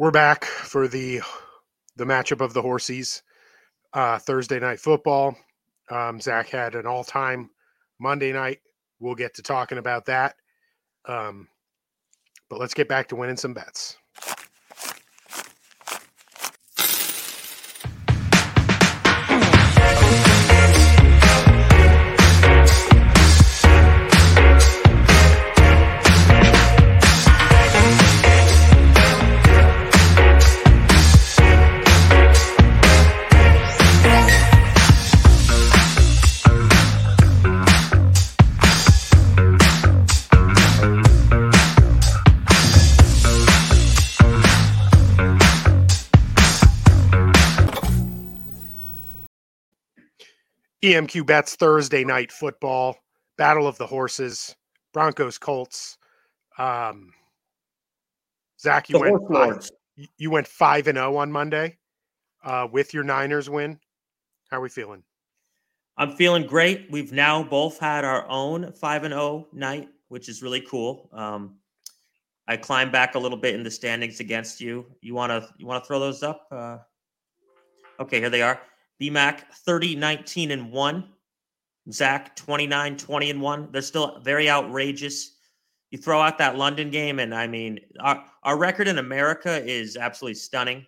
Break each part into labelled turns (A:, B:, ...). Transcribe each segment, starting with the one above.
A: We're back for the the matchup of the horsies. Uh, Thursday night football. Um, Zach had an all time Monday night. We'll get to talking about that. Um, but let's get back to winning some bets. EMQ bets Thursday night football, Battle of the Horses, Broncos Colts. Um, Zach, you
B: The
A: went five, you went five and zero on Monday uh, with your Niners win. How are we feeling?
C: I'm feeling great. We've now both had our own five and zero night, which is really cool. Um, I climbed back a little bit in the standings against you. You want to you want to throw those up? Uh, okay, here they are. BMAC 30, 19, and 1. Zach 29, 20, and 1. They're still very outrageous. You throw out that London game, and I mean, our, our record in America is absolutely stunning.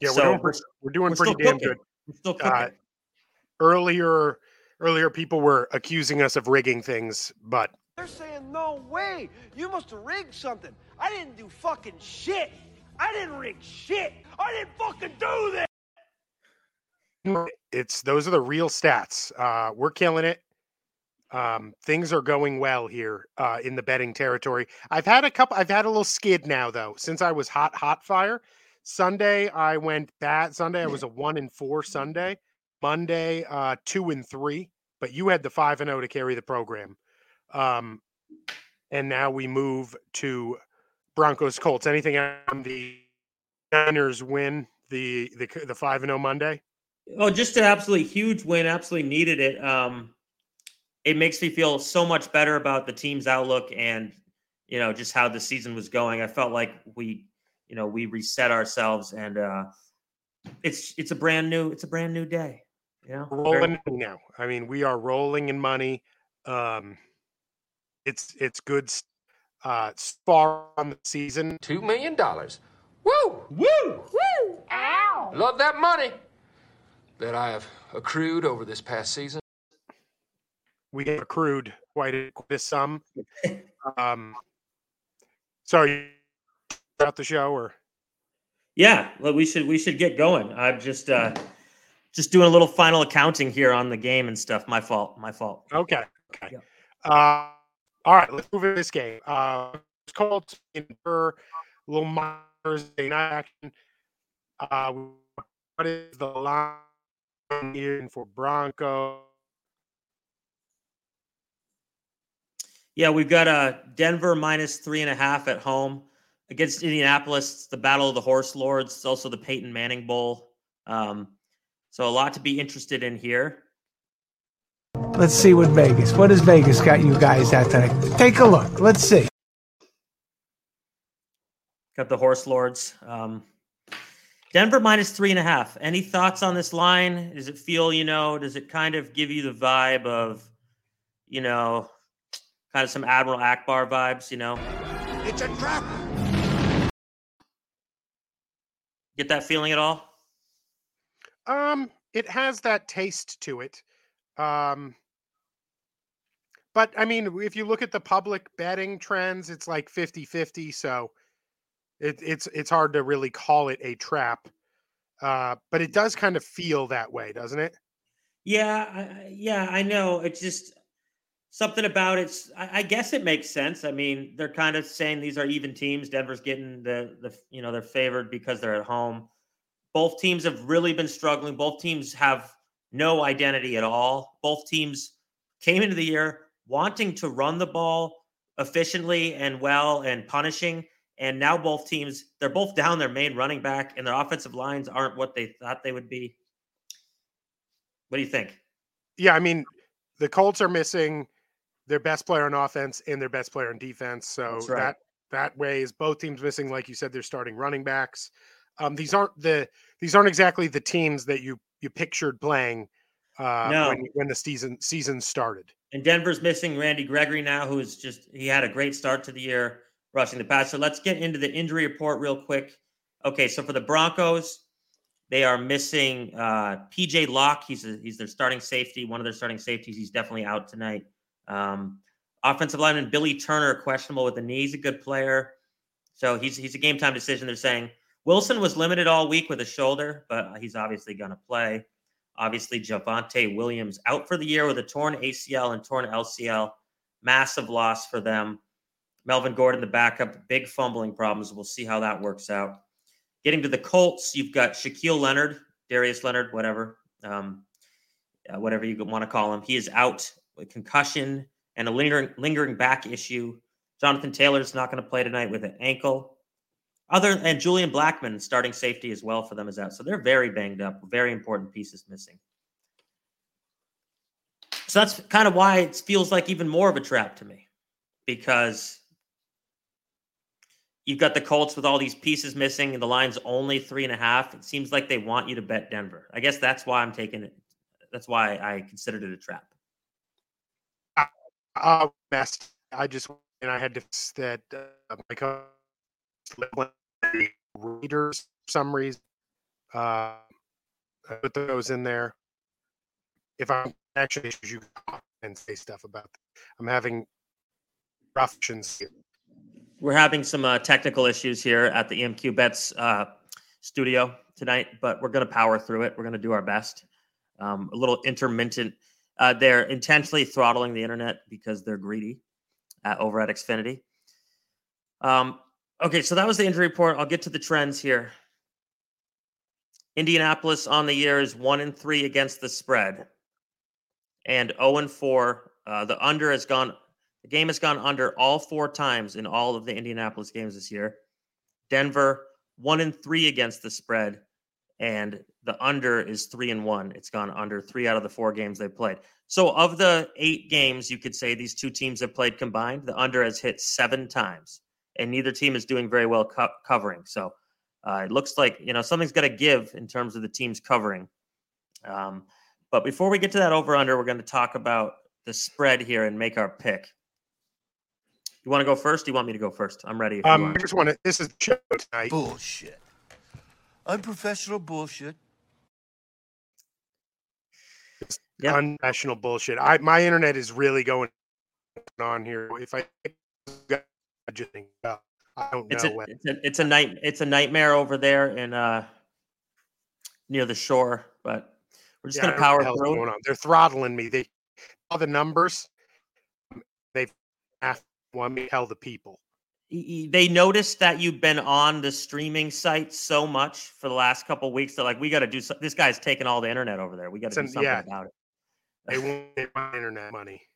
A: Yeah,
C: So
A: we're doing, pre- we're doing
C: we're
A: pretty damn
C: cooking.
A: good.
C: We're still cooking.
A: Uh, earlier, earlier people were accusing us of rigging things, but
D: They're saying, no way. You must have rigged something. I didn't do fucking shit. I didn't rig shit. I didn't fucking do this.
A: It's those are the real stats. Uh, we're killing it. Um, things are going well here uh, in the betting territory. I've had a couple. I've had a little skid now though since I was hot, hot fire. Sunday I went bad. Sunday I was a one and four. Sunday, Monday uh, two and three. But you had the five and zero to carry the program. Um, and now we move to Broncos Colts. Anything on the Niners win the the the five and zero Monday?
C: Oh, just an absolutely huge win. Absolutely needed it. Um, it makes me feel so much better about the team's outlook and you know just how the season was going. I felt like we, you know, we reset ourselves and uh, it's it's a brand new it's a brand new day. You know, Very-
A: rolling now. I mean, we are rolling in money. Um, it's it's good. s- Uh, s- far on the season.
E: Two million dollars. Woo! Woo! Woo! Ow! Love that money that I have accrued over this past season.
A: We have accrued quite a, quite a sum. Um, sorry about the show or
C: Yeah, well, we should we should get going. I'm just uh, just doing a little final accounting here on the game and stuff. My fault. My fault.
A: okay. Okay.
C: Yep.
A: Uh, all right. Let's move into this game. Uh, it's called in for little Thursday night action. Uh, what is the line here for Bronco?
C: Yeah, we've got uh, Denver minus three and a half at home against Indianapolis. It's the Battle of the Horse Lords. It's also the Peyton Manning Bowl. Um, so a lot to be interested in here.
F: Let's see what Vegas. What has Vegas got you guys at tonight? Take a look. Let's see.
C: Got the Horse Lords. Um, Denver minus three and a half. Any thoughts on this line? Does it feel, you know, does it kind of give you the vibe of, you know, kind of some Admiral Ackbar vibes, you know?
D: It's a trap.
C: Get that feeling at all?
A: Um, it has that taste to it. Um, but I mean, if you look at the public betting trends, it's like 50-50, so it, it's it's hard to really call it a trap. Uh, but it does kind of feel that way, doesn't it?
C: Yeah, I, yeah, I know. It's just something about it's. I, I guess it makes sense. I mean, they're kind of saying these are even teams. Denver's getting the the you know they're favored because they're at home. Both teams have really been struggling. Both teams have no identity at all. Both teams came into the year wanting to run the ball efficiently and well and punishing. And now both teams, they're both down their main running back, and their offensive lines aren't what they thought they would be. What do you think?
A: Yeah, I mean, the Colts are missing their best player on offense and their best player on defense, so
C: right.
A: that that way is both teams missing, like you said, they're starting running backs. Um, these aren't the these aren't exactly the teams that you you pictured playing uh,
C: No.
A: when when the season season started.
C: And Denver's missing Randy Gregory now, who is just he had a great start to the year rushing the pass. So let's get into the injury report real quick. Okay, so for the Broncos, they are missing uh, PJ Locke. He's a, he's their starting safety, one of their starting safeties. He's definitely out tonight. Um, offensive lineman Billy Turner questionable with the knee. He's a good player, so he's he's a game time decision. They're saying Wilson was limited all week with a shoulder, but he's obviously going to play. Obviously, Javonte Williams out for the year with a torn ACL and torn LCL. Massive loss for them. Melvin Gordon, the backup, big fumbling problems. We'll see how that works out. Getting to the Colts, you've got Shaquille Leonard, Darius Leonard, whatever, um, uh, whatever you want to call him. He is out with concussion and a lingering, lingering back issue. Jonathan Taylor's not going to play tonight with an ankle. Other and Julian Blackmon, starting safety as well for them, is out. So they're very banged up. Very important pieces missing. So that's kind of why it feels like even more of a trap to me, because you've got the Colts with all these pieces missing, and the line's only three and a half. It seems like they want you to bet Denver. I guess that's why I'm taking it. That's why I considered it a trap.
A: Uh, mess. I just and I had to that uh, my co- readers for some reason. Uh, I put those in there. If I'm actually you and say stuff about. Them. I'm having ruffians here.
C: We're having some uh, technical issues here at the EMQ Bets uh, studio tonight, but we're going to power through it. We're going to do our best. Um, a little intermittent. Uh, they're intentionally throttling the internet because they're greedy uh, over at Xfinity. Um, okay, so that was the injury report. I'll get to the trends here. Indianapolis on the year is one and three against the spread, and zero and four. Uh, the under has gone the game has gone under all four times in all of the Indianapolis games this year. Denver one and three against the spread, and the under is three and one. It's gone under three out of the four games they've played. So, of the eight games, you could say these two teams have played combined. The under has hit seven times, and neither team is doing very well co- covering. So, uh, it looks like you know something's got to give in terms of the teams covering. Um, but before we get to that over under, we're going to talk about the spread here and make our pick. You want to go first? Do you want me to go first? I'm ready.
A: Um. I just want to. This is the show tonight.
B: Bullshit. Unprofessional bullshit.
C: Yeah.
A: Unprofessional bullshit. I my internet is really going on here. If I I just think, I don't
C: It's
A: know
C: a,
A: when.
C: it's a it's a night it's a nightmare over there in uh near the shore, but we're just
A: Yeah,
C: gonna
A: don't know what
C: power
A: the hell's
C: through.
A: going on. They're throttling me. They all the numbers. They've asked want me to tell the people.
C: Y- y- They noticed that you've been on the streaming site so much for the last couple weeks. They're like, we got to do. So- this guy's taking all the internet over there. We got to do something
A: yeah.
C: about it.
A: They want they want internet money.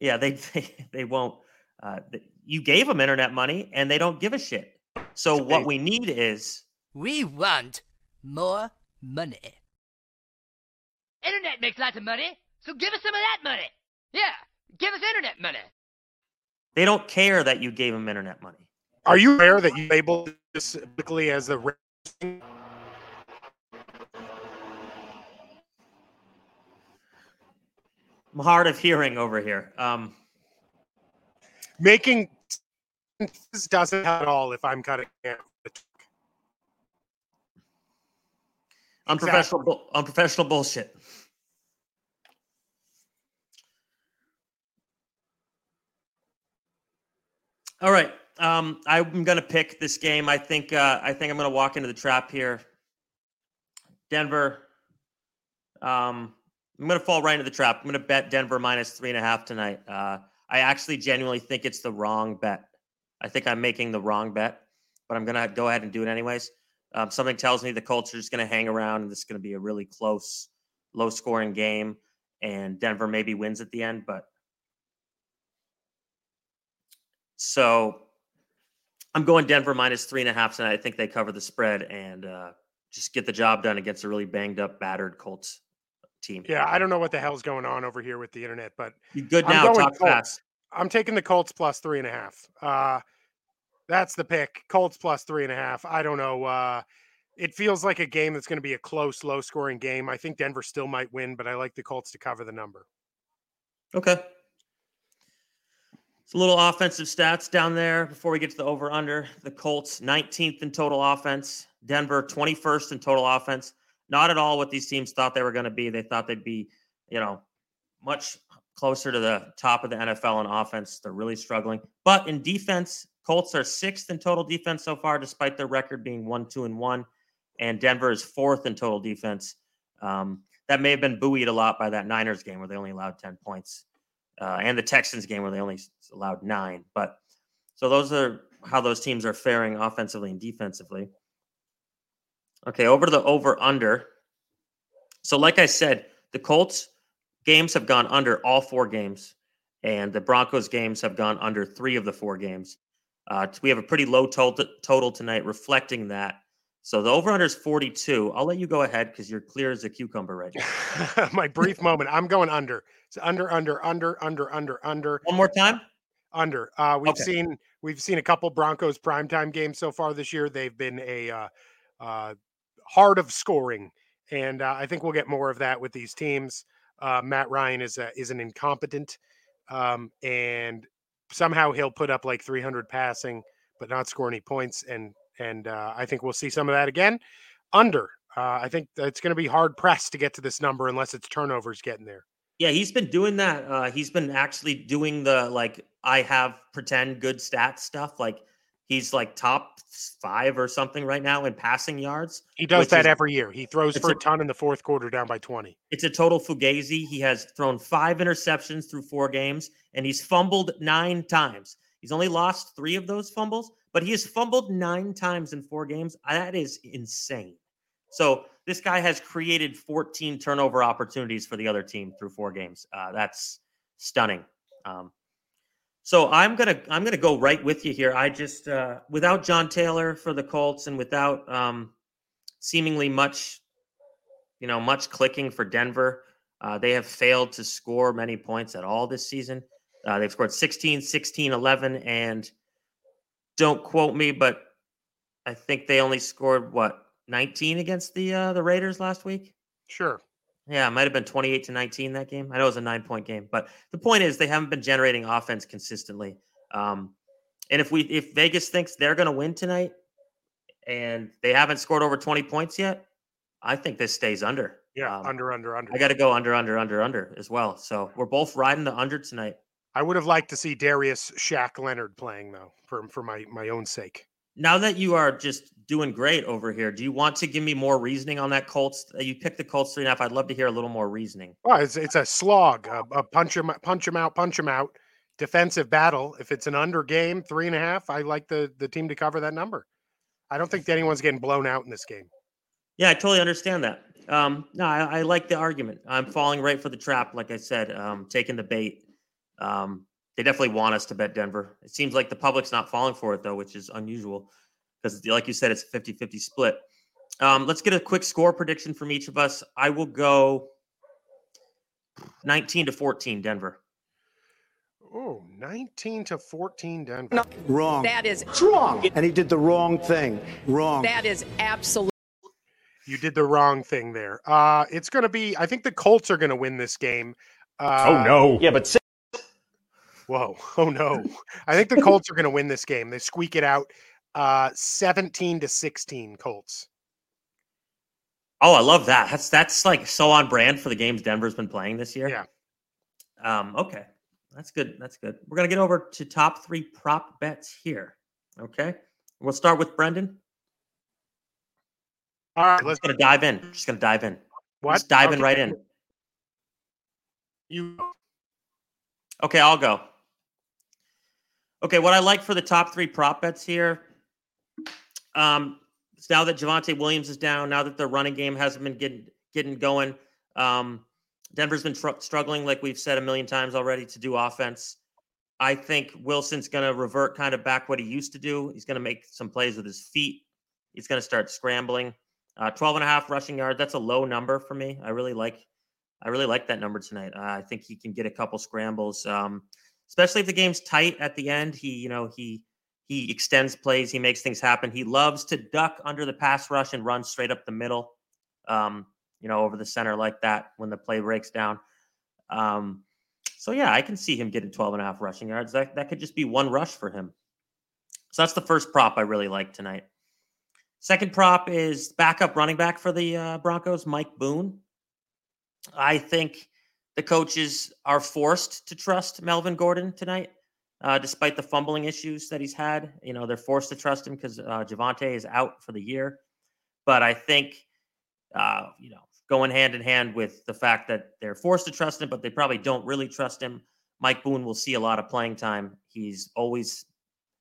C: Yeah, they they, they won't. Uh, you gave them internet money, and they don't give a shit. So
A: It's
C: what
A: amazing.
C: we need is
G: We want more money.
H: Internet makes lots of money, so give us some of that money. Yeah, give us internet money.
C: They don't care that you gave them internet money.
A: Are you aware that you labeled this publicly as the ra-
C: I'm hard of hearing over here. Um,
A: making this doesn't at all if I'm cutting down.
C: unprofessional, bull unprofessional bullshit. All right, um, I'm gonna pick this game. I think uh, I think I'm gonna walk into the trap here. Denver. Um, I'm gonna fall right into the trap. I'm gonna bet Denver minus three and a half tonight. Uh, I actually genuinely think it's the wrong bet. I think I'm making the wrong bet, but I'm gonna go ahead and do it anyways. Um, something tells me the Colts are just going to hang around, and this is going to be a really close, low-scoring game, and Denver maybe wins at the end. But so I'm going Denver minus three and a half tonight. I think they cover the spread and uh, just get the job done against a really banged up, battered Colts team.
A: Yeah, I don't know what the hell's going on over here with the internet, but
C: You good
A: I'm
C: now? Talk
A: Colts.
C: fast.
A: I'm taking the Colts plus three and a half. Uh, That's the pick. Colts plus three and a half. I don't know. Uh, it feels like a game that's going to be a close, low scoring game. I think Denver still might win, but I like the Colts to cover the number.
C: Okay. Little offensive stats down there before we get to the over under. The Colts 19th in total offense, Denver 21st in total offense. Not at all what these teams thought they were going to be. They thought they'd be, you know, much closer to the top of the NFL in offense. They're really struggling. But in defense, Colts are sixth in total defense so far, despite their record being one, two, and one. And Denver is fourth in total defense. Um, that may have been buoyed a lot by that Niners game where they only allowed 10 points, uh, and the Texans game where they only allowed nine. But so those are how those teams are faring offensively and defensively. Okay, over to the over under. So, like I said, the Colts games have gone under all four games, and the Broncos games have gone under three of the four games. Uh, we have a pretty low total, total tonight, reflecting that. So the over under is 42. I'll let you go ahead because you're clear as a cucumber right now.
A: My brief moment. I'm going under. It's under, under, under, under, under, under.
C: One more time.
A: Under. Uh, we've
C: Okay.
A: seen we've seen a couple Broncos primetime games so far this year. They've been a uh, uh, hard of scoring, and uh, I think we'll get more of that with these teams. Uh, Matt Ryan is a, is an incompetent, um, and somehow he'll put up like 300 passing, but not score any points. And and uh, I think we'll see some of that again. Under. Uh, I think it's going to be hard pressed to get to this number unless it's turnovers getting there.
C: Yeah, he's been doing that. Uh, he's been actually doing the like I have pretend good stats stuff. Like he's like top five or something right now in passing yards.
A: He does that
C: is-
A: every year. He throws for
C: a-
A: a ton in the fourth quarter, down by 20.
C: It's a total fugazi. He has thrown five interceptions through four games, and he's fumbled nine times. He's only lost three of those fumbles, but he has fumbled nine times in four games. That is insane. So this guy has created 14 turnover opportunities for the other team through four games. Uh, that's stunning. Um, so I'm gonna I'm gonna go right with you here. I just uh, without John Taylor for the Colts and without um, seemingly much you know, much clicking for Denver. Uh, they have failed to score many points at all this season. Uh, they've scored 16, 16, 11, and don't quote me, but I think they only scored what 19 against the uh, the Raiders last week.
A: Sure.
C: Yeah, it might have been 28 to 19 that game. I know it was a nine point game, but the point is they haven't been generating offense consistently. Um, and if we if Vegas thinks they're going to win tonight and they haven't scored over 20 points yet, I think this stays under.
A: Yeah,
C: Um,
A: under, under, under.
C: I got to go under, under, under, under as well. So we're both riding the under tonight.
A: I would have liked to see Darius Shaq Leonard playing though, for for my my own sake.
C: Now that you are just doing great over here, do you want to give me more reasoning on that Colts? Uh, You picked the Colts three and a half. I'd love to hear a little more reasoning.
A: Well, it's it's a slog, a, a punch him, punch him out, punch him out, defensive battle. If it's an under game, three and a half, I like the the team to cover that number. I don't think anyone's getting blown out in this game.
C: Yeah, I totally understand that. Um, no, I, I like the argument. I'm falling right for the trap, like I said, um, taking the bait. Um, they definitely want us to bet Denver. It seems like the public's not falling for it, though, which is unusual because, like you said, it's a 50 50 split. Um, let's get a quick score prediction from each of us. I will go 19 to 14, Denver.
A: Oh, 19 to 14 Denver.
I: Wrong.
J: That is
I: wrong. And he did the wrong thing. Wrong.
J: that is absolute.
A: You did the wrong thing there. Uh it's going to be I think the Colts are going to win this game. Uh,
K: oh no.
I: Yeah, but
A: Whoa. Oh no. I think the Colts are going to win this game. They squeak it out uh 17 to 16 Colts.
C: Oh, I love that. That's that's like so on brand for the games Denver's been playing this year.
A: Yeah.
C: Um, okay. That's good. That's good. We're gonna get over to top three prop bets here. Okay. We'll start with Brendan.
A: All right, let's
C: gonna dive in. Just gonna dive in.
A: what?
C: Just diving
A: Okay.
C: right in.
A: You
C: Okay, I'll go. Okay, what I like for the top three prop bets here, um, now that Javonte Williams is down, now that the running game hasn't been getting getting going, um, Denver's been tr- struggling, like we've said a million times already, to do offense. I think Wilson's going to revert kind of back what he used to do. He's going to make some plays with his feet. He's going to start scrambling. Uh, 12 and a half rushing yards. That's a low number for me. I really like I really like that number tonight. Uh, I think he can get a couple scrambles, um, especially if the game's tight at the end. He, you know, he He extends plays. He makes things happen. He loves to duck under the pass rush and run straight up the middle, um, you know, over the center like that when the play breaks down. Um, so yeah, I can see him getting 12 and a half rushing yards. That that could just be one rush for him. So that's the first prop I really like tonight. Second prop is backup running back for the uh, Broncos, Mike Boone. I think the coaches are forced to trust Melvin Gordon tonight, uh, despite the fumbling issues that he's had. You know, they're forced to trust him because uh, Javonte is out for the year. But I think, uh, you know, going hand in hand with the fact that they're forced to trust him, but they probably don't really trust him. Mike Boone will see a lot of playing time. He's always,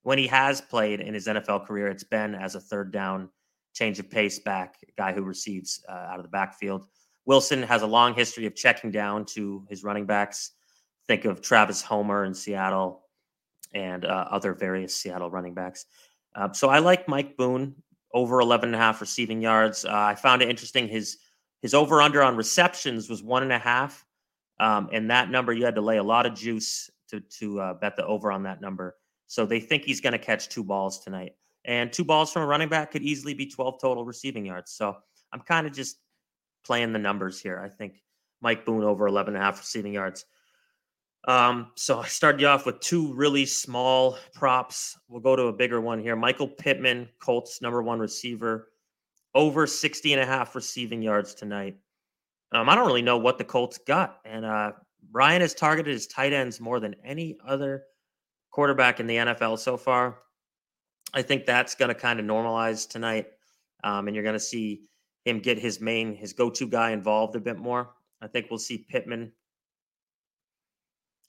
C: when he has played in his NFL career, it's been as a third down change of pace back guy who receives uh, out of the backfield. Wilson has a long history of checking down to his running backs. Think of Travis Homer in Seattle and uh, other various Seattle running backs. Uh, so I like Mike Boone over 11 and a half receiving yards. Uh, I found it interesting. His his over under on receptions was one and a half. Um, and that number, you had to lay a lot of juice to, to uh, bet the over on that number. So they think he's going to catch two balls tonight. And two balls from a running back could easily be 12 total receiving yards. So I'm kind of just playing the numbers here. I think Mike Boone over 11 and a half receiving yards. Um, so I started you off with two really small props. We'll go to a bigger one here. Michael Pittman, Colts number one receiver, over 60 and a half receiving yards tonight. Um, I don't really know what the Colts got. And uh, Ryan has targeted his tight ends more than any other quarterback in the NFL so far. I think that's going to kind of normalize tonight. Um, and you're going to see him get his main, his go to guy involved a bit more. I think we'll see Pittman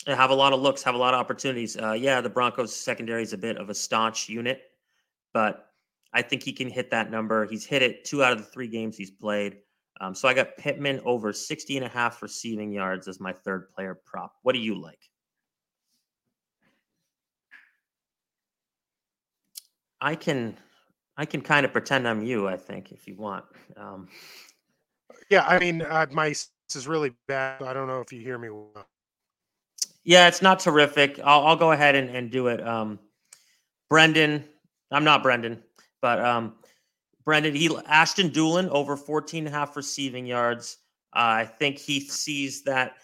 C: have a lot of looks, have a lot of opportunities. Uh, yeah, the Broncos secondary is a bit of a staunch unit, but I think he can hit that number. He's hit it two out of the three games he's played. Um, so I got Pittman over 60 and a half receiving yards as my third player prop. What do you like? I can I can kind of pretend I'm you, I think, if you want. Um,
A: yeah, I mean, uh, my is really bad. I don't know if you hear me well.
C: Yeah, it's not terrific. I'll, I'll go ahead and, and do it. Um, Brendan, I'm not Brendan, but um, Brendan, he Ashton Dulin, over 14 and a half receiving yards. Uh, I think he sees that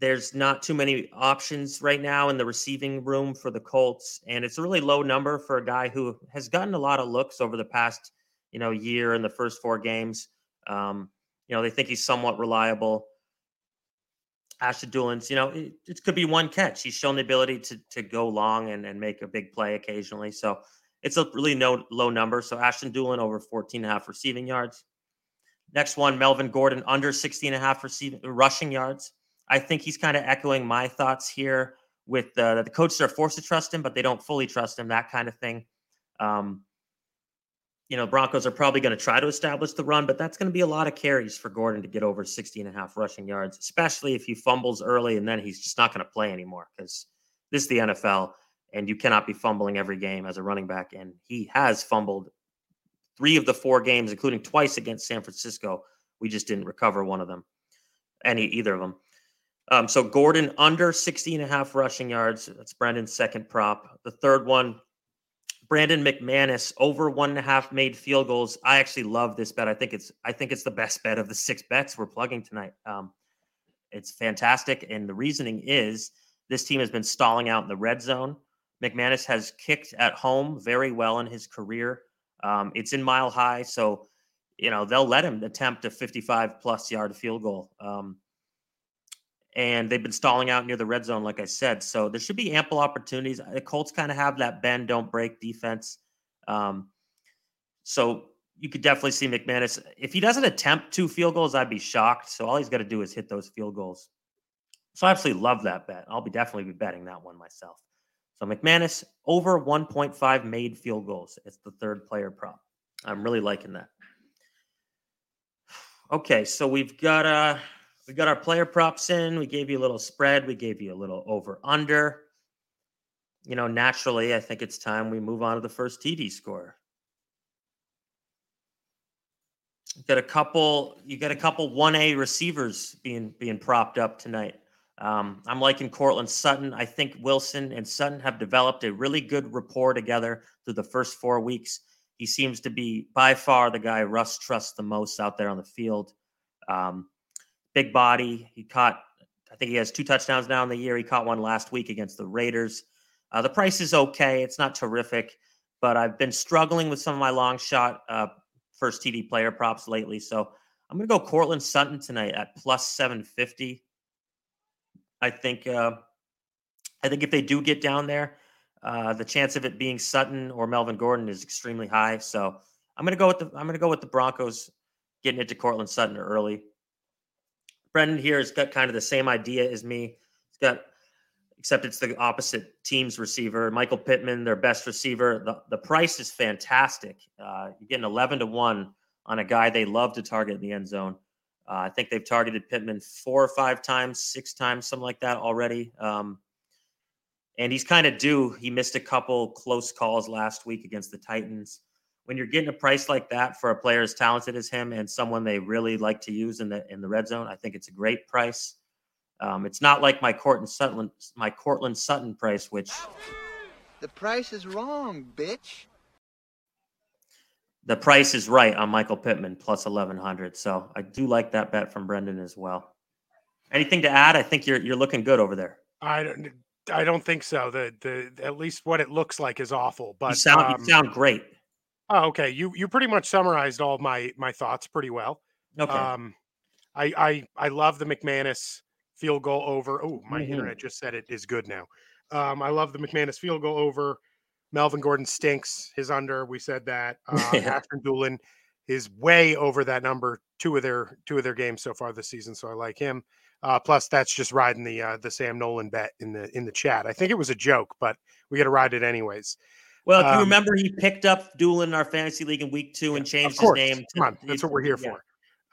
C: there's not too many options right now in the receiving room for the Colts, and it's a really low number for a guy who has gotten a lot of looks over the past, you know, year in the first four games. Um, you know, they think he's somewhat reliable. Ashton Dulin's, you know, it, it, could be one catch. He's shown the ability to to go long and, and make a big play occasionally. So it's a really no low number. So Ashton Dulin over 14 and a half receiving yards. Next one, Melvin Gordon under 16 and a half receiving rushing yards. I think he's kind of echoing my thoughts here with uh, the coaches are forced to trust him, but they don't fully trust him, that kind of thing. Um, you know, Broncos are probably going to try to establish the run, but that's going to be a lot of carries for Gordon to get over 60 and a half rushing yards, especially if he fumbles early and then he's just not going to play anymore because this is the NFL and you cannot be fumbling every game as a running back. And he has fumbled three of the four games, including twice against San Francisco. We just didn't recover one of them, any either of them. Um, so Gordon under 60 and a half rushing yards. That's Brandon's second prop. The third one, Brandon McManus over one and a half made field goals. I actually love this bet. I think it's I think it's the best bet of the six bets we're plugging tonight. Um, it's fantastic, and the reasoning is this team has been stalling out in the red zone. McManus has kicked at home very well in his career. Um, it's in mile high, so you know they'll let him attempt a 55 plus yard field goal. Um, and they've been stalling out near the red zone, like I said. So there should be ample opportunities. The Colts kind of have that bend, don't break defense. Um, so you could definitely see McManus. If he doesn't attempt two field goals, I'd be shocked. So all he's got to do is hit those field goals. So I absolutely love that bet. I'll be definitely be betting that one myself. So McManus over 1.5 made field goals. It's the third player prop. I'm really liking that. Okay, so we've got uh we got our player props in. We gave you a little spread. We gave you a little over under. You know, naturally, I think it's time we move on to the first TD score. You got a couple. You got a couple one A receivers being being propped up tonight. Um, I'm liking Courtland Sutton. I think Wilson and Sutton have developed a really good rapport together through the first four weeks. He seems to be by far the guy Russ trusts the most out there on the field. Um, big body. He caught, I think he has two touchdowns now in the year. He caught one last week against the Raiders. Uh, the price is okay. It's not terrific, but I've been struggling with some of my long shot uh, first TD player props lately. So I'm going to go Courtland Sutton tonight at plus 750. I think uh, I think if they do get down there, uh, the chance of it being Sutton or Melvin Gordon is extremely high. So I'm gonna go with the I'm gonna go with the Broncos getting it to Courtland Sutton early. Brendan here has got kind of the same idea as me. He's got except it's the opposite team's receiver, Michael Pittman, their best receiver. The the price is fantastic. Uh, you're getting 11 to one on a guy they love to target in the end zone. Uh, I think they've targeted Pittman four or five times, six times, something like that already. Um, and he's kind of due. He missed a couple close calls last week against the Titans. When you're getting a price like that for a player as talented as him and someone they really like to use in the in the red zone, I think it's a great price. Um, it's not like my Courtland Sutton, my Courtland Sutton price, which
J: the price is wrong, bitch
C: the price is right on Michael Pittman plus 1100. So I do like that bet from Brendan as well. Anything to add? I think you're you're looking good over there.
A: I don't I don't think so. The the at least what it looks like is awful. But
C: you sound
A: um,
C: you sound great.
A: Oh, okay. You you pretty much summarized all my my thoughts pretty well.
C: Okay.
A: Um, I I I love the McManus field goal over. Oh, my
C: Mhm.
A: internet just said it is good now. Um, I love the McManus field goal over. Melvin Gordon stinks. His under. We said that. Uh,
C: Yeah.
A: Ashton Dulin is way over that number. Two of their two of their games so far this season. So I like him. Uh, plus, that's just riding the uh, the Sam Nolan bet in the in the chat. I think it was a joke, but we got to ride it anyways.
C: Well, if you
A: Um,
C: remember, he picked up Dulin in our fantasy league in week two and changed his name.
A: come on, that's what we're here
C: yeah.
A: for.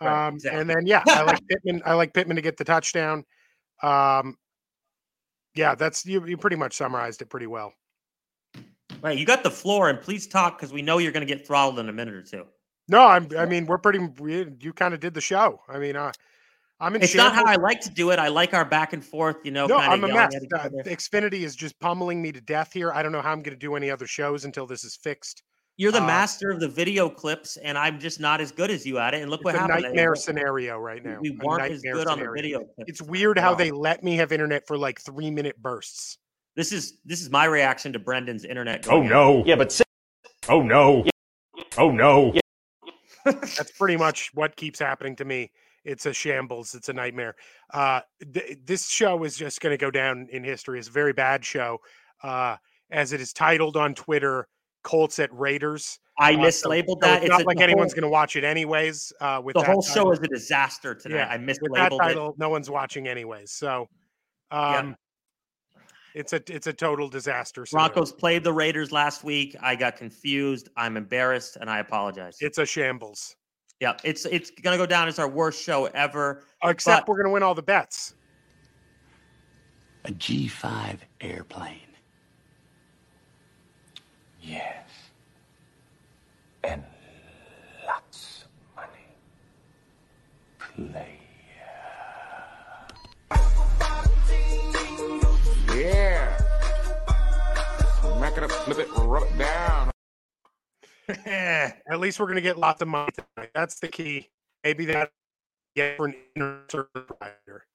C: Right,
A: Um,
C: exactly.
A: And then yeah, I like Pittman. I like Pittman to get the touchdown. Um, yeah, that's you. You pretty much summarized it pretty well.
C: Right, you got the floor, and please talk because we know you're going to get throttled in a minute or two.
A: No, I'm. I mean, we're pretty. We, you kind of did the show. I mean, uh, I'm in.
C: It's not how. I like to do it. I like our back and forth. You know,
A: No, I'm a mess. Uh. Xfinity is just pummeling me to death here. I don't know how I'm going to do any other shows until this is fixed.
C: You're the
A: uh,
C: master of the video clips, and I'm just not as good as you at it. And look
A: It's
C: what
A: a
C: happened.
A: nightmare scenario right now.
C: We weren't as
A: nightmare
C: good on the video clips.
A: It's weird how
C: all.
A: they let me have internet for like three minute bursts.
C: This is this is my reaction to Brendan's internet.
K: Oh no.
C: out.
K: Yeah, but Oh no. Oh no.
A: That's pretty much what keeps happening to me. It's a shambles. It's a nightmare. Uh, th- this show is just going to go down in history as a very bad show, uh, as it is titled on Twitter "Colts at Raiders."
C: I
A: Uh,
C: mislabeled
A: so
C: that.
A: It's
C: It's
A: not like anyone's going to watch it anyways. Uh, with
C: The whole show is a disaster today.
A: Yeah,
C: I
A: with that
C: mislabeled it.
A: no one's watching anyways. So, um, it's a it's a total disaster. scenario.
C: Broncos played the Raiders last week. I got confused. I'm embarrassed, and I apologize.
A: It's a shambles.
C: Yeah, it's it's gonna go down as our worst show ever.
A: Except
C: But-
A: we're going to win all the bets.
L: A G5 airplane.
M: Yes. And lots of money. Play. Yeah. Smack it up, flip it, rub it down.
A: At least we're going to get lots of money tonight. That's the key. Maybe that get for an inner service provider.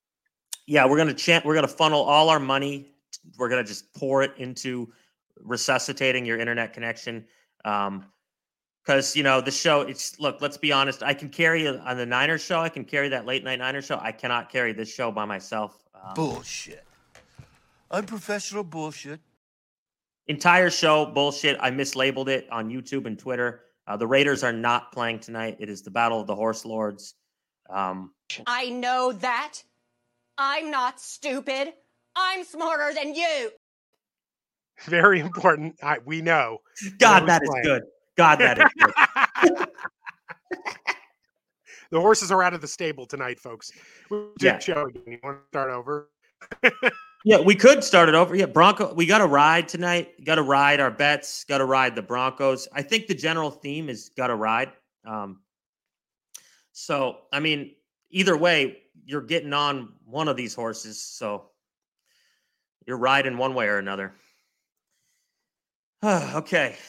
C: Yeah, we're gonna chant. We're gonna funnel all our money. We're gonna just pour it into resuscitating your internet connection. Um, because you know the show. It's look. Let's be honest. I can carry on the Niners show. I can carry that late night Niners show. I cannot carry this show by myself. Um,
B: Bullshit. Unprofessional bullshit.
C: Entire show bullshit. I mislabeled it on YouTube and Twitter. Uh, the Raiders are not playing tonight. It is the Battle of the Horse Lords. Um,
N: I know that. I'm not stupid. I'm smarter than you.
A: Very important. I, we know.
C: God,
A: Whoever's
C: that is
A: playing.
C: good. God, that is good.
A: The horses are out of the stable tonight, folks. We did
C: Yeah.
A: show again. You want to start over?
C: Yeah, we could start it over. Yeah, Bronco. We got to ride tonight. Got to ride our bets. Got to ride the Broncos. I think the general theme is got to ride. Um, so, I mean, either way, you're getting on one of these horses, so you're riding one way or another. okay.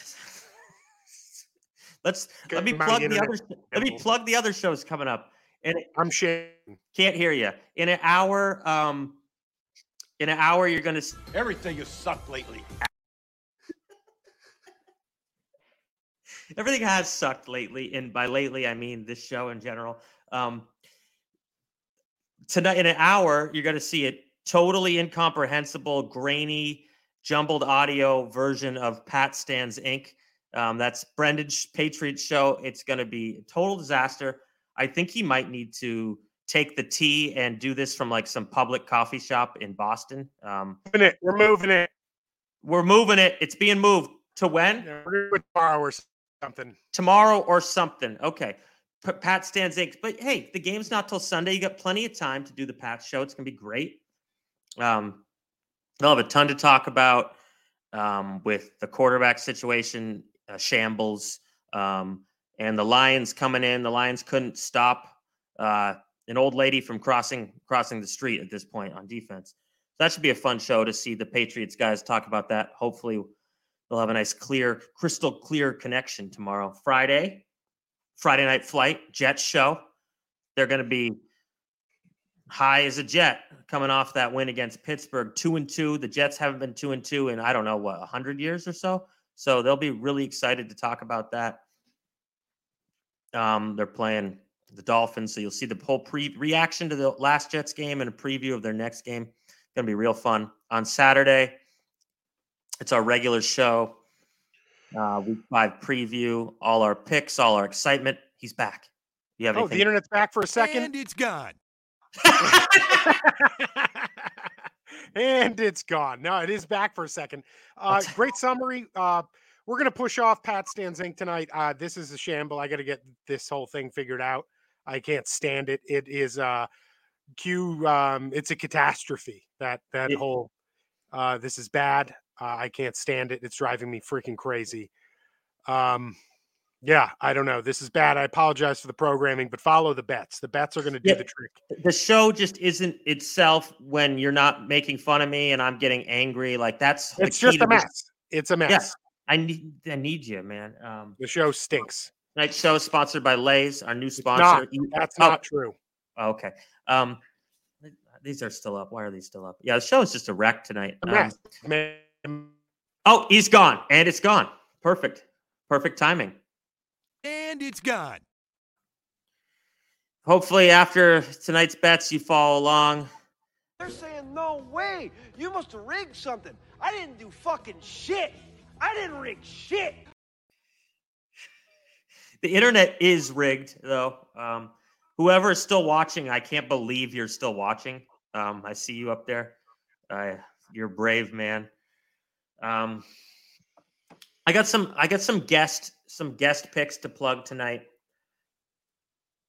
C: Let's let me plug the other. Let me plug the other shows coming up. And
A: I'm sharing.
C: can't hear you in an hour. Um, in an hour, you're gonna.
B: Everything has sucked lately.
C: Everything has sucked lately, and by lately I mean this show in general. Um, tonight, in an hour, you're gonna see a totally incomprehensible, grainy, jumbled audio version of Pat Stands Inc. Um, that's Brendan's Patriot show. It's gonna be a total disaster. I think he might need to take the tea and do this from like some public coffee shop in Boston. Um,
A: Moving it. We're moving it.
C: we're moving it. It's being moved to when?
A: Yeah, We're doing it tomorrow or something.
C: tomorrow or something. Okay. P- Pat stands Inc. But hey, the game's not till Sunday. You got plenty of time to do the Pat show. It's gonna be great. Um, they'll have a ton to talk about um, with the quarterback situation, uh, shambles, um, and the Lions coming in. The Lions couldn't stop uh, an old lady from crossing crossing the street at this point on defense. So That should be a fun show to see the Patriots guys talk about that. Hopefully, they'll have a nice, clear, crystal clear connection tomorrow. Friday, Friday night flight, Jets show. They're going to be high as a jet coming off that win against Pittsburgh, two and two. The Jets haven't been two and two in I don't know what hundred years or so. So they'll be really excited to talk about that. Um, they're playing the Dolphins, so you'll see the whole pre reaction to the last Jets game and a preview of their next game. Going to be real fun on Saturday. It's our regular show. Uh, week five preview, all our picks, all our excitement. He's back. You have
A: Oh,
C: anything?
A: the internet's back for a second.
B: And it's gone.
A: and it's gone. No, it is back for a second. Uh, great summary. Uh, we're going to push off Pat Stands Inc. tonight. Uh, this is a shamble. I got to get this whole thing figured out. I can't stand it. It is uh, Q. Um, it's a catastrophe. That that
C: Yeah.
A: whole. Uh, this is bad. Uh, I can't stand it. It's driving me freaking crazy. Um, yeah, I don't know. This is bad. I apologize for the programming, but follow the bets. The bets are going to do
C: Yeah.
A: the trick.
C: the show just isn't itself when you're not making fun of me and I'm getting angry. Like that's
A: It's just a
C: this-
A: mess. It's a mess.
C: Yeah, I need I need you, man. Um,
A: The show stinks.
C: Tonight's show is sponsored by Lay's, our new sponsor.
A: not.
C: You-
A: That's
C: oh,
A: not true.
C: Okay. Um, these are still up. Why are these still up? Yeah, the show is just a wreck tonight.
A: A
C: Um, oh, he's gone, and it's gone. Perfect. Perfect timing.
B: And it's gone.
C: Hopefully, after tonight's bets, you follow along.
D: They're saying, no way. You must have rigged something. I didn't do fucking shit. I didn't rig shit.
C: The internet is rigged, though. Um, whoever is still watching, I can't believe you're still watching. Um, I see you up there. Uh, you're brave, man. Um, I got some. I got some guest some guest picks to plug tonight.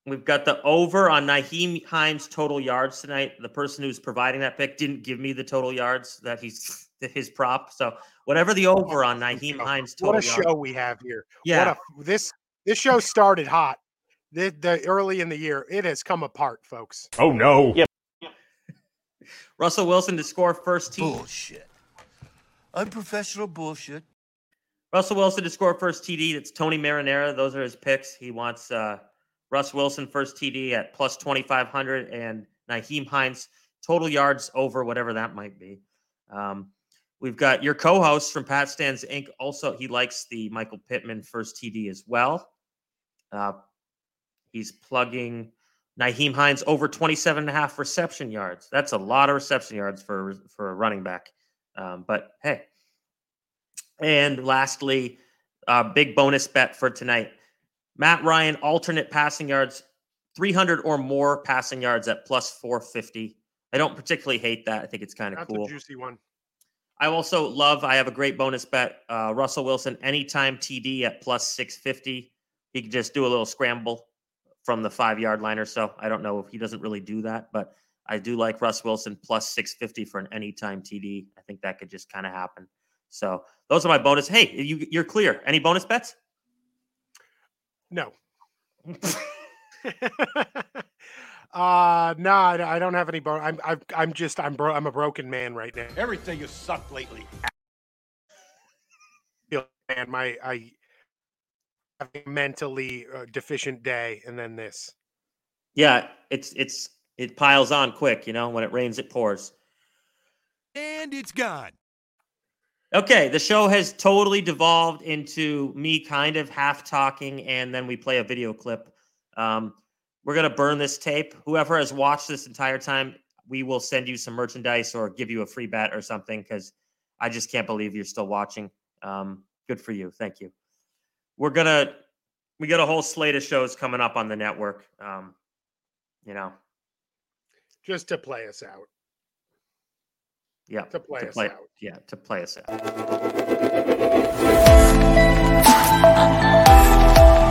C: We've got the over on Nyheim Hines total yards tonight. The person who's providing that pick didn't give me the total yards that he's his prop. So whatever the over on Nyheim Hines total
A: what a
C: yards.
A: show we have here.
C: Yeah.
A: What a, this this show started hot. The, the early in the year, it has come apart, folks.
K: Oh no. Yep.
C: Russell Wilson to score first TD.
B: Bullshit. Unprofessional bullshit.
C: Russell Wilson to score first TD. That's Tony Marinara. Those are his picks. He wants uh, Russ Wilson first TD at plus 2,500 and Nyheim Hines total yards over whatever that might be. Um, we've got your co host from Pat Stands Inc. Also, he likes the Michael Pittman first TD as well. Uh, he's plugging Nyheim Hines over 27 and a half reception yards. That's a lot of reception yards for, for a running back. Um, but hey, and lastly, uh, big bonus bet for tonight. Matt Ryan, alternate passing yards, 300 or more passing yards at plus 450. I don't particularly hate that. I think it's kind of
A: That's
C: cool.
A: a juicy one.
C: I also love, I have a great bonus bet. Uh, Russell Wilson, anytime TD at plus 650. He could just do a little scramble from the five yard line or so. I don't know if he doesn't really do that, but I do like Russ Wilson plus 650 for an anytime TD. I think that could just kind of happen. So those are my bonus. Hey, you, you're clear. Any bonus bets?
A: No. Uh no, I I don't have any bone. I'm I'm I'm just I'm bro. I'm a broken man right now.
B: Everything has sucked lately.
A: And my I have a mentally uh, deficient day, and then this.
C: Yeah, it's it's it piles on quick. You know, when it rains, it pours.
B: And it's gone.
C: Okay, the show has totally devolved into me kind of half talking, and then we play a video clip. Um, we're gonna burn this tape. Whoever has watched this entire time, we will send you some merchandise or give you a free bet or something because I just can't believe you're still watching. Um, good for you. Thank you. We're gonna we got a whole slate of shows coming up on the network. Um, you know,
A: just to play us out.
C: Yeah,
A: to play
C: to
A: us
C: play,
A: out.
C: Yeah, to play us out.